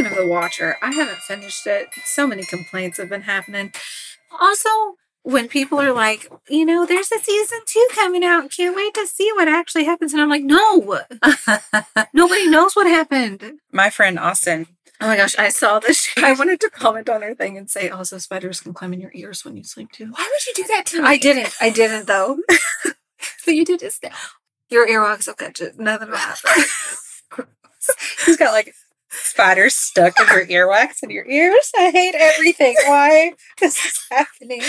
Speaking of The Watcher, I haven't finished it. So many complaints have been happening. Also, when people are like, you know, there's a season two coming out, can't wait to see what actually happens. And I'm like, no, nobody knows what happened. My friend Austin, Oh my gosh, I saw this. I wanted to comment on her thing and say, also, spiders can climb in your ears when you sleep too. why would you do that to me? I didn't. I didn't, though. But you did just now. Your earwax will catch it. Nothing will happen. He's got like spiders stuck in your earwax in your ears. I hate everything. Why this is happening?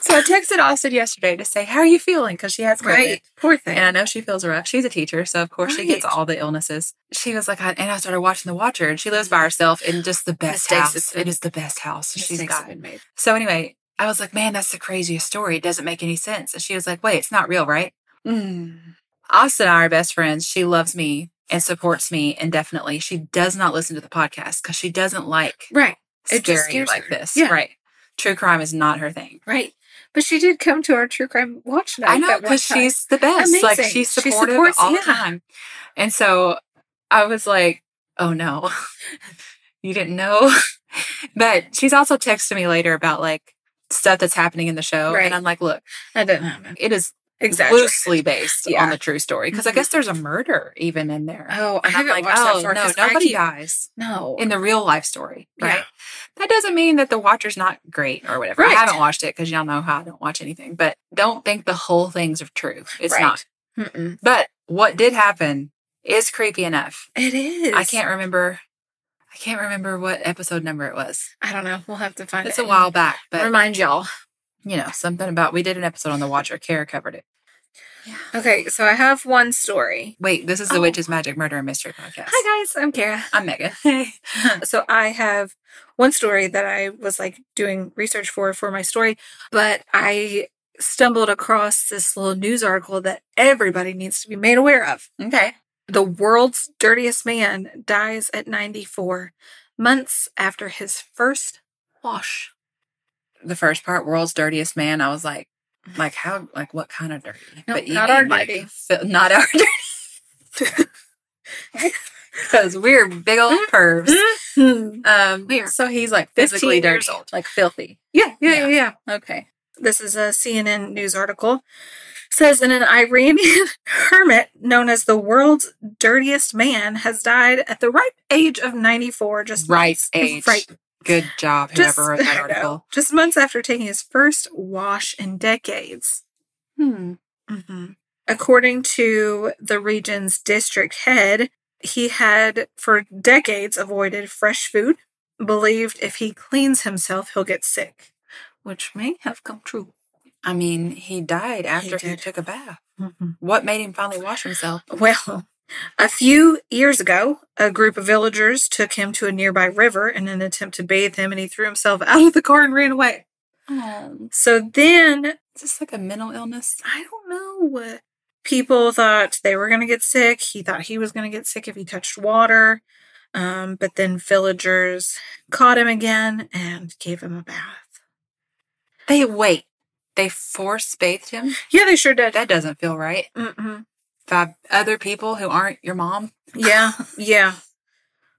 So I texted Austin yesterday to say, "How are you feeling?" Because she has COVID. right. Poor thing. And I know she feels rough. She's a teacher, so of course she gets all the illnesses. She was like, I, and I started watching The Watcher, and she lives by herself in just the best Mistakes house. It is the best house she's Mistakes have got. been made. So anyway, I was like, man, that's the craziest story. It doesn't make any sense. And she was like, wait, it's not real, right? Mm. Austin and I are best friends. She loves me and supports me indefinitely. She does not listen to the podcast because she doesn't like Right. Scary like her. this. Yeah. Right. True crime is not her thing. Right. But she did come to our true crime watch night. I know because she's the best. Like Amazing. she's She supportive supports- all yeah. the time. And so I was like, oh no, you didn't know. but she's also texted me later about like stuff that's happening in the show. Right. And I'm like, look, that didn't happen. it is Exactly. loosely based Yeah. on the true story. Because I Mhm. guess there's a murder even in there. Oh, I haven't like, watched oh, that far. no, nobody dies No. in the real life story. Yeah. Right. That doesn't mean that the Watcher's not great or whatever. Right. I haven't watched it because y'all know how I don't watch anything. But don't think the whole thing's are true. It's Right. not. Mm-mm. But what did happen is creepy enough. It is. I can't remember. I can't remember what episode number it was. I don't know. We'll have to find It's it. It's a while back, but Remind y'all. You know something about. We did an episode on the Watcher. Kara covered it. Okay, so I have one story. Wait, this is the Oh. Witches, Magic, Murder, and Mystery podcast. Hi guys, I'm Kara. I'm Megan. So I have one story that I was like doing research for for my story, but I stumbled across this little news article that everybody needs to be made aware of. okay. The world's dirtiest man dies at 94 months after his first wash. The first part, world's dirtiest man. I was like, like how, like what kind of dirty? No, you not our like, dirty. fi- not our dirty. Because we're big old pervs. Hmm. Um, We so he's like physically dirty, like filthy. Yeah, yeah, Yeah. yeah, yeah. Okay. This is a CNN news article. Says in an Iranian hermit known as the world's dirtiest man has died at the ripe age of 94. Just months- age. Right. Good job, Just, wrote that I know. just months after taking his first wash in decades. Hmm. hmm According to the region's district head, he had for decades avoided fresh food, believed if he cleans himself, he'll get sick, which may have come true. I mean, he died after he, did. took a bath. What made him finally wash himself? Well, a few years ago, a group of villagers took him to a nearby river in an attempt to bathe him, and he threw himself out of the car and ran away. Oh, So then, is this like a mental illness? I don't know. People thought they were going to get sick. He thought he was going to get sick if he touched water. Um, but then villagers caught him again and gave him a bath. They wait. They force bathed him. Yeah, they sure did. That doesn't feel right. Mm-mm. By other people who aren't your mom. Yeah, yeah,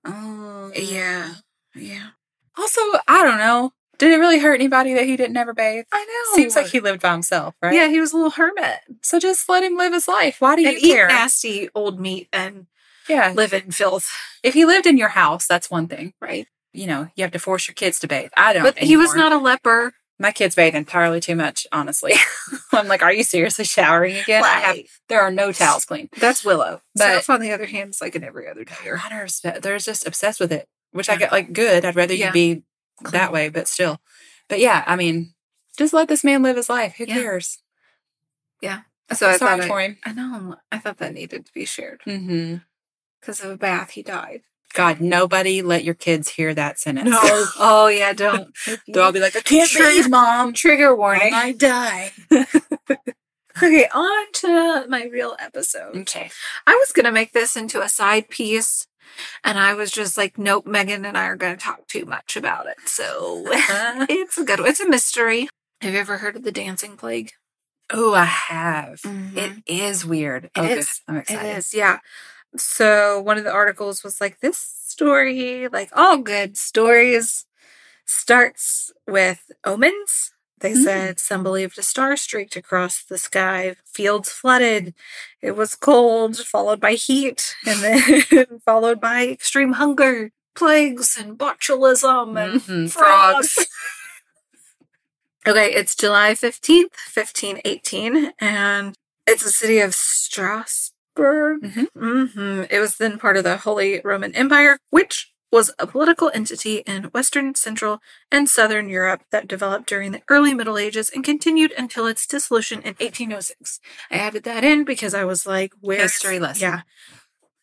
Oh, yeah, yeah. Also, I don't know. Did it really hurt anybody that he didn't ever bathe? I know. Seems like he lived by himself, right? Yeah, he was a little hermit. So just let him live his life. Why do you and eat care? nasty old meat and Yeah. live in filth. If he lived in your house, that's one thing. Right. You know, you have to force your kids to bathe. I don't. But he was not a leper. My kids bathe entirely too much. Honestly, I'm like, are you seriously showering again? I have. There are no towels clean. That's Willow. But- But on the other hand, it's like in every other day. Or Mine are obs- They're just obsessed with it, which I get like good. I'd rather Yeah. you be Clean. that way, but still. But yeah, I mean, just let this man live his life. Who Yeah. cares? Yeah. So I Sorry thought for I, him. I know. I thought that needed to be shared Mm-hmm. because of a bath. He died. God, nobody let your kids hear that sentence. No. oh yeah, don't. They'll all be like, I can't Trigger- bathe, mom. Trigger warning. I die. Okay, on to my real episode. Okay. I was gonna make this into a side piece, and I was just like, nope, Megan and I are gonna talk too much about it. So it's a good one. It's a mystery. Have you ever heard of the dancing plague? Oh, I have. Mhm. It is weird. It oh, good. is. I'm excited. is, yeah. So one of the articles was like, this story, like all good stories, starts with omens. They Hmm. said some believed a star streaked across the sky, fields flooded, it was cold, followed by heat, and then followed by extreme hunger, plagues, and botulism, and Mhm, frogs. Frogs. okay, it's July 15th, 1518, and it's the city of Strasbourg. Mhm. hmm It was then part of the Holy Roman Empire, which was a political entity in Western, Central, and Southern Europe that developed during the early Middle Ages and continued until its dissolution in 1806. I added that in because I was like, where History lesson. Yeah.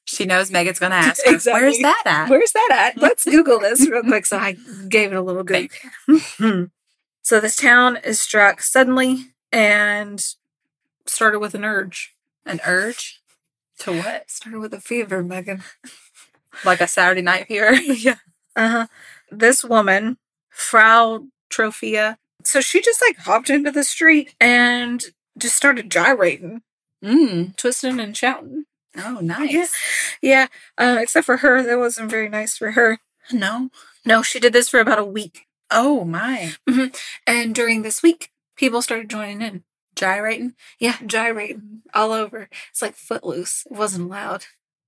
She knows Megan's going to ask her, Exactly. where's that at? Where's that at? Let's Google this real quick. So I gave it a little Google. So this town is struck suddenly and started with an urge. An urge to what? Started with a fever, Megan. Like a Saturday night fever? yeah. Uh huh. This woman, Frau Troffea, so she just like hopped into the street and just started gyrating, Mm. twisting and shouting. Oh, nice. Yeah. Yeah. Uh, except for her, that wasn't very nice for her. No. No, she did this for about a week. Oh, my. And during this week, people started joining in. Gyrating? Yeah, gyrating all over. It's like footloose. It wasn't allowed.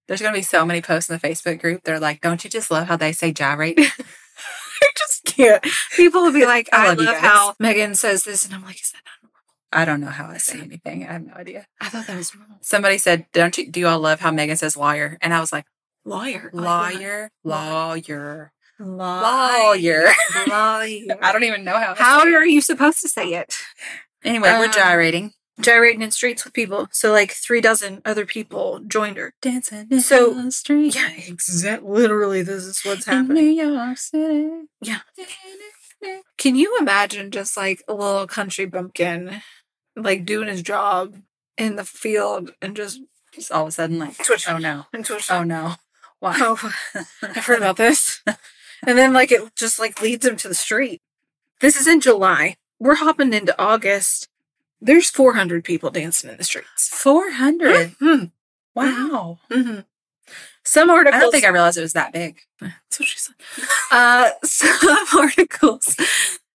There's going to be so many posts in the Facebook group. They're like, don't you just love how they say gyrate? I just can't. People will be like, I I, love love how Megan says this. And I'm like, is that not normal? I don't know how I say anything. I have no idea. I thought that was wrong. Somebody said, don't you, do you all love how Megan says lawyer? And I was like, Lawyer. lawyer, lawyer, Lawyer. lawyer. Lawyer. I don't even know how. How are you supposed to say it? Anyway, we're Um, gyrating. Gyrating in streets with people. So like three dozen other people joined her. Dancing in so- the street. Yeah, exactly. Literally, this is what's in New happening. York City. Yeah. Can you imagine just like a little country bumpkin, like doing his job in the field and just Just all of a sudden, like, Twitch. oh no, and twitch? oh no. Why? Oh, I've heard about this. And then like it just like leads him to the street. This is in July. We're hopping into August. There's 400 people dancing in the streets. 400. Hmm. Wow. hmm Some articles. I don't think I realized it was that big. That's what she said. Uh, some articles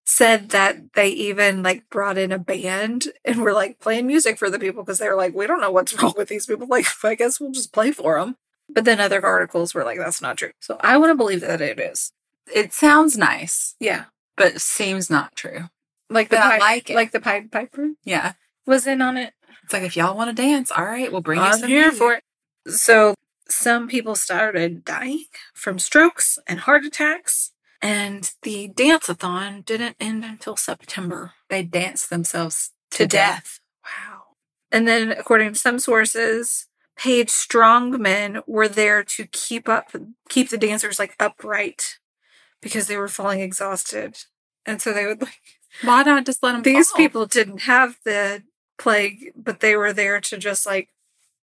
said that they even like brought in a band and were like playing music for the people because they were like, we don't know what's wrong with these people. Like, I guess we'll just play for them. But then other articles were like, that's not true. So I want to believe that it is. It sounds nice, Yeah. but seems not true. Like the But I Pied- like like the Pied Piper Yeah. was in on it. It's like if y'all want to dance, all right, we'll bring you I'm some here music. for it. So some people started dying from strokes and heart attacks, and the dance-a-thon didn't end until September They danced themselves to, to death. death. Wow. And then, according to some sources, paid strong men were there to keep up, keep the dancers like upright because they were falling exhausted, and so they would like Why not just let them these fall? people didn't have the plague, but they were there to just like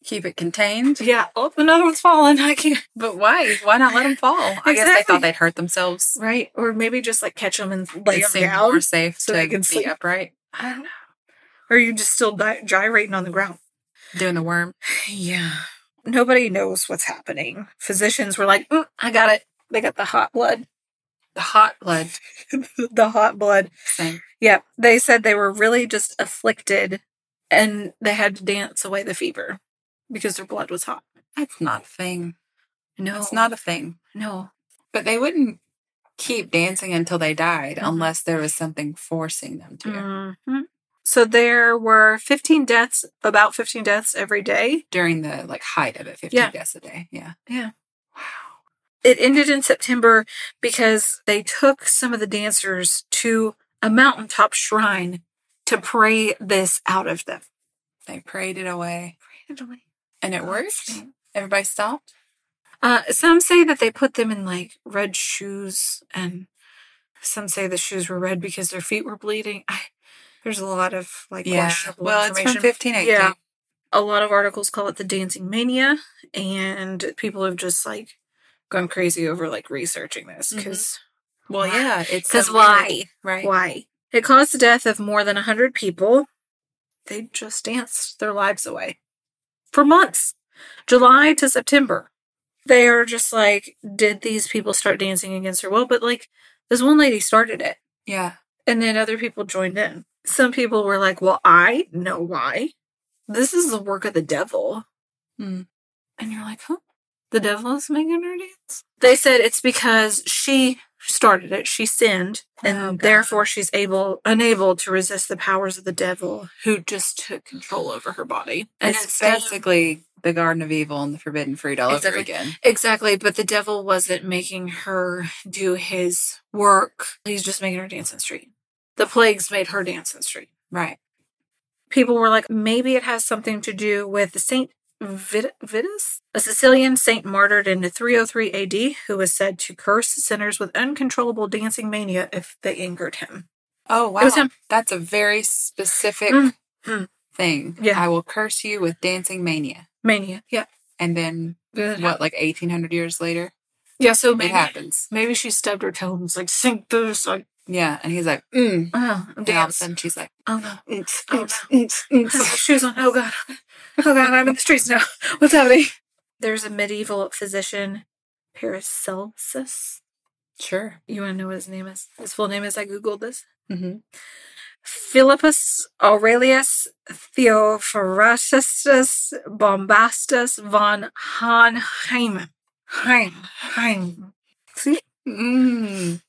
keep it contained? yeah, oh, another one's falling. I can't. But why? Why not let them fall? I guess they thought they'd hurt themselves. Right, or maybe just like catch them and lay them down. more safe so to they can be sleep. upright, I don't know. Or you just still di- gyrating on the ground. doing the worm. Yeah. Nobody knows what's happening. Physicians were like, "Mm, I got it. They got the hot blood. The hot blood the hot blood. thing. Yeah. They said they were really just afflicted and they had to dance away the fever because their blood was hot. That's not a thing. No, It's not a thing. No. But they wouldn't keep dancing until they died Mhm. unless there was something forcing them to. Mhm. So there were 15 deaths, about 15 deaths every day. During the like height of it, 15 Yeah. deaths a day. Yeah. Yeah. It ended in September because they took some of the dancers to a mountaintop shrine to pray this out of them. They prayed it away. Prayed it away. And it worked? Everybody stopped? Uh, some say that they put them in like red shoes, and some say the shoes were red because their feet were bleeding. I, there's a lot of like Yeah. questionable Well, it's from information. 1518. Yeah. a lot of articles call it the dancing mania, and people have just like gone crazy over like researching this because Well, Why? yeah. it's because why? Right. why it caused the death of more than hundred people. They just danced their lives away for months. July to September. They are just like, did these people start dancing against her will? But like, this one lady started it, Yeah. and then other people joined in. Some people were like, well, I know why. This is the work of the devil. Hmm. And you're like, huh? The devil is making her dance? They said it's because she started it. She sinned, and Oh, therefore she's able unable to resist the powers of the devil who just took control over her body. And it's instead of- basically the Garden of Evil and the Forbidden Fruit all Exactly. over again. Exactly, but the devil wasn't making her do his work. He's just making her dance in the street. The plagues made her dance in the street. Right. People were like, maybe it has something to do with the Saint Vitus, a Sicilian saint martyred in 303 AD, who was said to curse sinners with uncontrollable dancing mania if they angered him. Oh wow. That's a very specific Mm. Mm. thing. Yeah. I will curse you with dancing mania. Mania, yeah. And then what, like eighteen hundred years later? Yeah, so It happens. maybe she stubbed her toe and was like, sing this. Like, Yeah. And he's like, mm. oh, And all of a dance. sudden she's like, Oh no. mm, Oh, mm, mm, mm. Put my shoes on. Oh god. Oh god, I'm in the streets now. What's happening? There's a medieval physician, Paracelsus. Sure. You want to know what his name is? His full name is I googled this. Mm-hmm. Philippus Aurelius Theophrastus Bombastus von Hohenheim. Heim. Heim. See? Mm.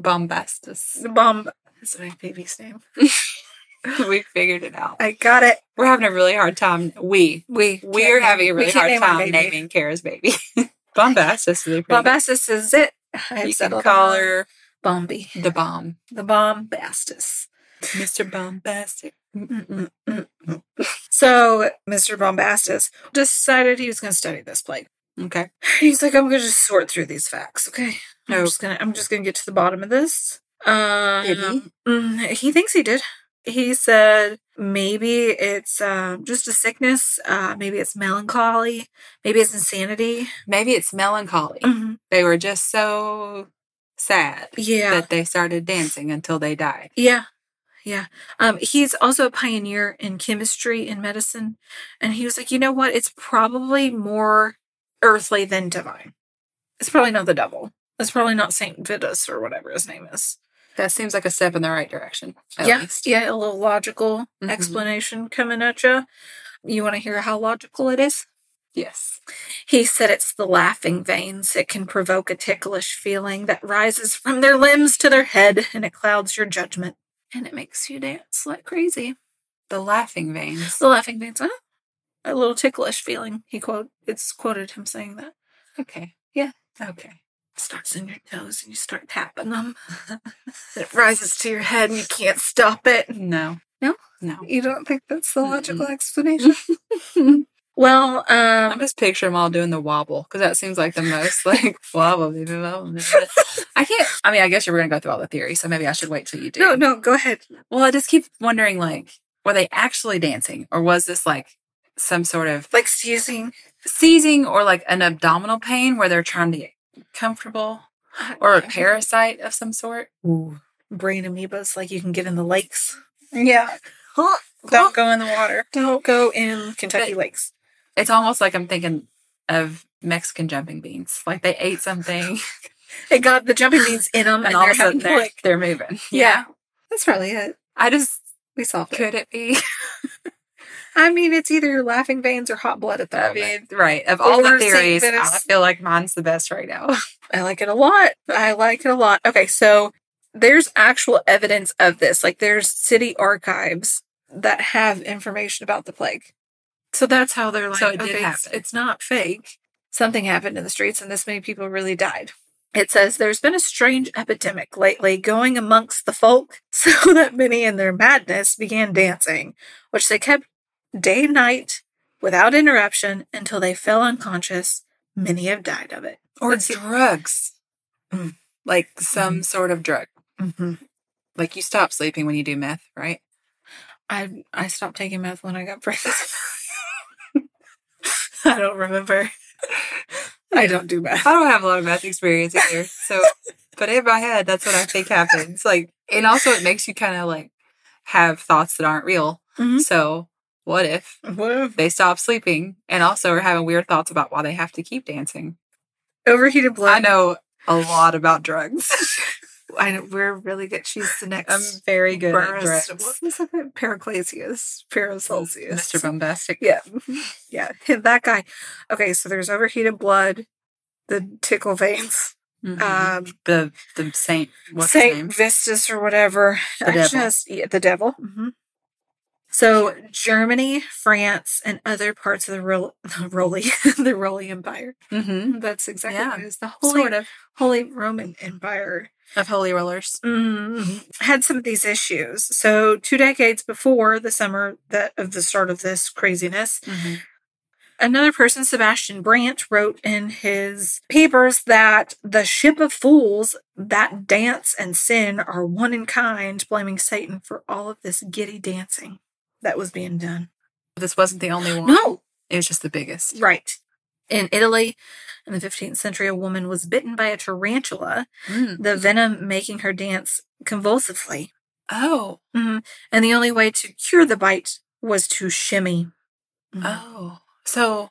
Bombastus. The bomb. That's my baby's name. we figured it out. I got it. We're having a really hard time. We We we're having a really hard time naming Kara's baby. Bombastus is. Bombastus is it. I've You can call on her Bombi. the bomb, The Bombastus. Mr. Bombastic. So Mr. Bombastus decided he was going to study this plague. Okay. He's like, I'm going to just sort through these facts. Okay, I'm No. just gonna, I'm just gonna get to the bottom of this. Um, Did he? mm, he thinks he did. He said maybe it's um, just a sickness. Uh, maybe it's melancholy. Maybe it's insanity. Maybe it's melancholy. Mhm. They were just so sad Yeah, that they started dancing until they died. Yeah. Yeah. Um, he's also a pioneer in chemistry and medicine. And he was like, you know what? It's probably more earthly than divine. It's probably not the devil. It's probably not Saint Vitus or whatever his name is. That seems like a step in the right direction. Yeah. least. Yeah. A little logical Mhm. explanation coming at you. You want to hear how logical it is? Yes. He said it's the laughing veins. It can provoke a ticklish feeling that rises from their limbs to their head and it clouds your judgment. And it makes you dance like crazy. The laughing veins. The laughing veins, huh? A little ticklish feeling. He quote it's quoted him saying that. Okay. Yeah. Okay. Starts in your toes and you start tapping them. it rises to your head and you can't stop it. No. No? No. You don't think that's the Mm-mm. logical explanation? well, I'm um just picturing them all doing the wobble because that seems like the most like wobble. I can't. I mean, I guess you were gonna go through all the theories, so maybe I should wait till you do. no, no, go ahead. Well, I just keep wondering, like, were they actually dancing, or was this like some sort of Like seizing seizing, or like an abdominal pain where they're trying to get comfortable, ah, or a parasite of some sort? Ooh, brain amoebas like you can get in the lakes. Yeah. Don't go in the water. Don't go in Kentucky lakes. It's almost like I'm thinking of Mexican jumping beans. Like they ate something, It got the jumping beans in them, and, and, all of a sudden they're, like they're moving. yeah. That's probably it. I just We solved it. could it be? I mean, it's either your laughing veins or hot blood at the I moment. mean, right. Of all the theories, I feel like mine's the best right now. I like it a lot. I like it a lot. Okay, so there's actual evidence of this. Like there's city archives that have information about the plague. So that's how they're like, So it did okay, it's, happen. it's not fake. Something happened in the streets and this many people really died. It says there's been a strange epidemic lately going amongst the folk, so that many in their madness began dancing, which they kept day and night without interruption until they fell unconscious. Many have died of it. Or Let's drugs. Mm. Like some sort of drug. Mm-hmm. Like you stop sleeping when you do meth, right? I I stopped taking meth when I got pregnant. I don't remember. I don't do meth. I don't have a lot of meth experience either. So, but in my head, that's what I think happens. Like, and also it makes you kind of like have thoughts that aren't real. Mhm. So what if what if they stop sleeping and also are having weird thoughts about why they have to keep dancing? Overheated blood. I know a lot about drugs. I know we're really good. She's the next. I'm very good at drugs. What was it? Paracelsius. Paracelsius. Mr. Bombastic. Yeah. Yeah. That guy. Okay, so there's overheated blood, the tickle veins, Mhm. um, the the saint. What's Saint? Vistus or whatever. The devil. Just, yeah, the devil. hmm So Germany, France, and other parts of the Ro- the Roli, the Roli Empire. Mm-hmm. That's exactly Yeah. what it is. The Holy, Sort of Holy Roman Empire of holy rollers. mm, had some of these issues. So two decades before the summer that of the start of this craziness, Mm-hmm. Another person, Sebastian Brant, wrote in his papers that the ship of fools that dance and sin are one in kind, blaming Satan for all of this giddy dancing that was being done. This wasn't the only one. No, It was just the biggest. right. In Italy, in the 15th century, a woman was bitten by a tarantula, Mm. the venom making her dance convulsively. Oh. Mhm. And the only way to cure the bite was to shimmy. Mhm. Oh. So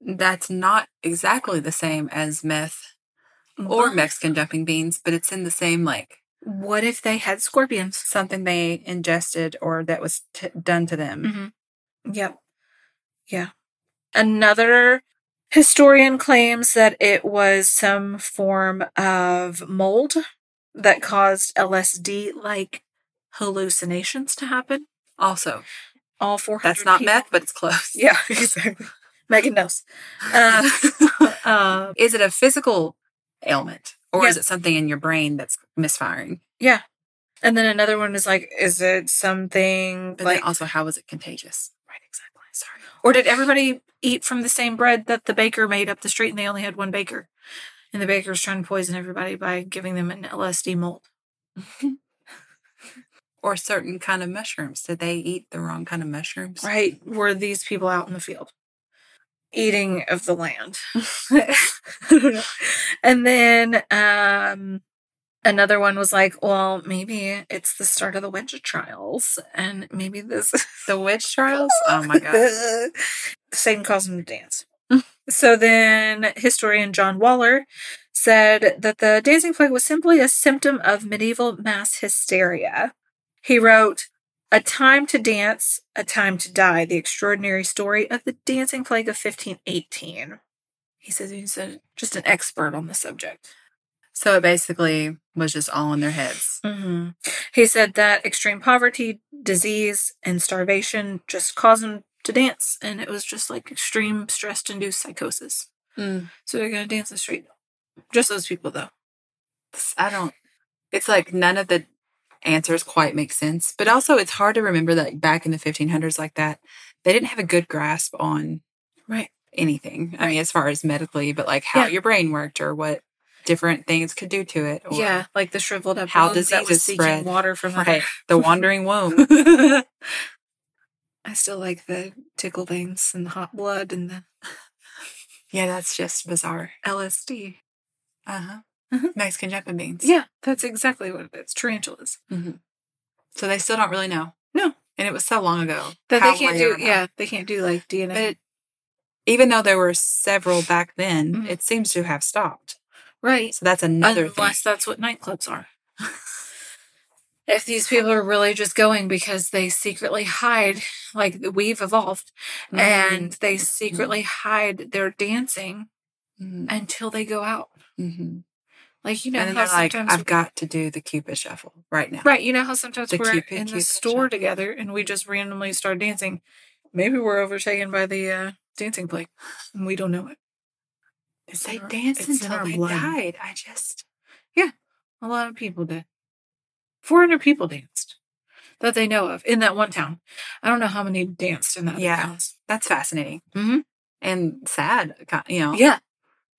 that's not exactly the same as meth or Mexican jumping beans, but it's in the same like what if they had scorpions? something they ingested or that was t- done to them. Mm-hmm. Yep. Yeah. Another historian claims that it was some form of mold that caused LSD like hallucinations to happen. Also, All 400 that's not people- meth, but it's close. Yeah, exactly. Megan knows. Uh, uh, Is it a physical ailment or Yeah. is it something in your brain that's misfiring? yeah. And then another one is like, is it something But like, then also, was it contagious? right, exactly. Sorry. Or did everybody eat from the same bread that the baker made up the street and they only had one baker? And the baker's trying to poison everybody by giving them an LSD mold. Or certain kind of mushrooms? Did they eat the wrong kind of mushrooms? Right? Were these people out in the field eating of the land? I don't know. And then um another one was like, well, maybe it's the start of the witch trials, and maybe this The witch trials? Oh my god. Satan caused him to dance. so then historian John Waller said that the dancing plague was simply a symptom of medieval mass hysteria. He wrote, A Time to Dance, A Time to Die, the extraordinary story of the dancing plague of 1518. He says he's a, just an expert on the subject. So it basically was just all in their heads. hmm He said that extreme poverty, disease, and starvation just caused them to dance, and it was just like extreme stress induced psychosis. Mm. So they're gonna dance the street. Just those people, though. I don't. It's like none of the answers quite make sense. But also, it's hard to remember that back in the 1500s, like that, they didn't have a good grasp on Right. anything. I mean, as far as medically, but like how Yeah. your brain worked or what different things could do to it. Or, yeah, like the shriveled up how bones that was diseases seeking spread. water from the Right. The wandering womb. I still like the tickle veins and the hot blood and the yeah, that's just bizarre. LSD. Uh huh. Mhm. Mexican jumping beans. Yeah, that's exactly what it is. Tarantulas. So they still don't really know. No. And it was so long ago. That they can't do. Yeah, they can't do like DNA. But even though there were several back then, Mhm. it seems to have stopped. right. So that's another thing. Unless that's what nightclubs are. if these people are really just going because they secretly hide, like we've evolved, and they secretly hide their dancing Mhm. until they go out. Like you know how like, sometimes I've got to do the Cupid shuffle right now. right, you know how sometimes The we're Cupid, in the Cupid store shuffle. together and we just randomly start dancing. Maybe we're overtaken by the uh, dancing plague, and we don't know it. It's They danced until they blood. died. I just. Yeah. A lot of people did. 400 people danced that they know of in that one town. I don't know how many danced in that Yeah. That's fascinating. Mhm. And sad. You know, Yeah,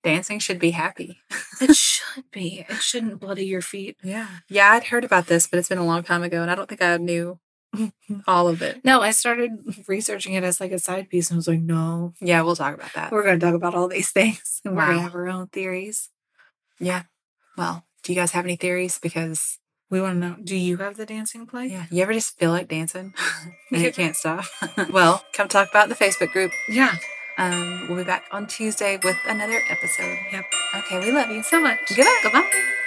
dancing should be happy. it should be. It shouldn't bloody your feet. Yeah. Yeah, I'd heard about this, but it's been a long time ago, and I don't think I knew all of it. No, I started researching it as like a side piece and was like, no, Yeah, we'll talk about that. we're going to talk about all these things and we're going to have our own theories. Yeah. Well, do you guys have any theories? Because We want to know do you have the dancing play? Yeah. You ever just feel like dancing and you can't stop? well, come talk about the Facebook group. Yeah. Um, we'll be back on Tuesday with another episode. Yep. Okay, we love you. So much. Goodbye. Goodbye.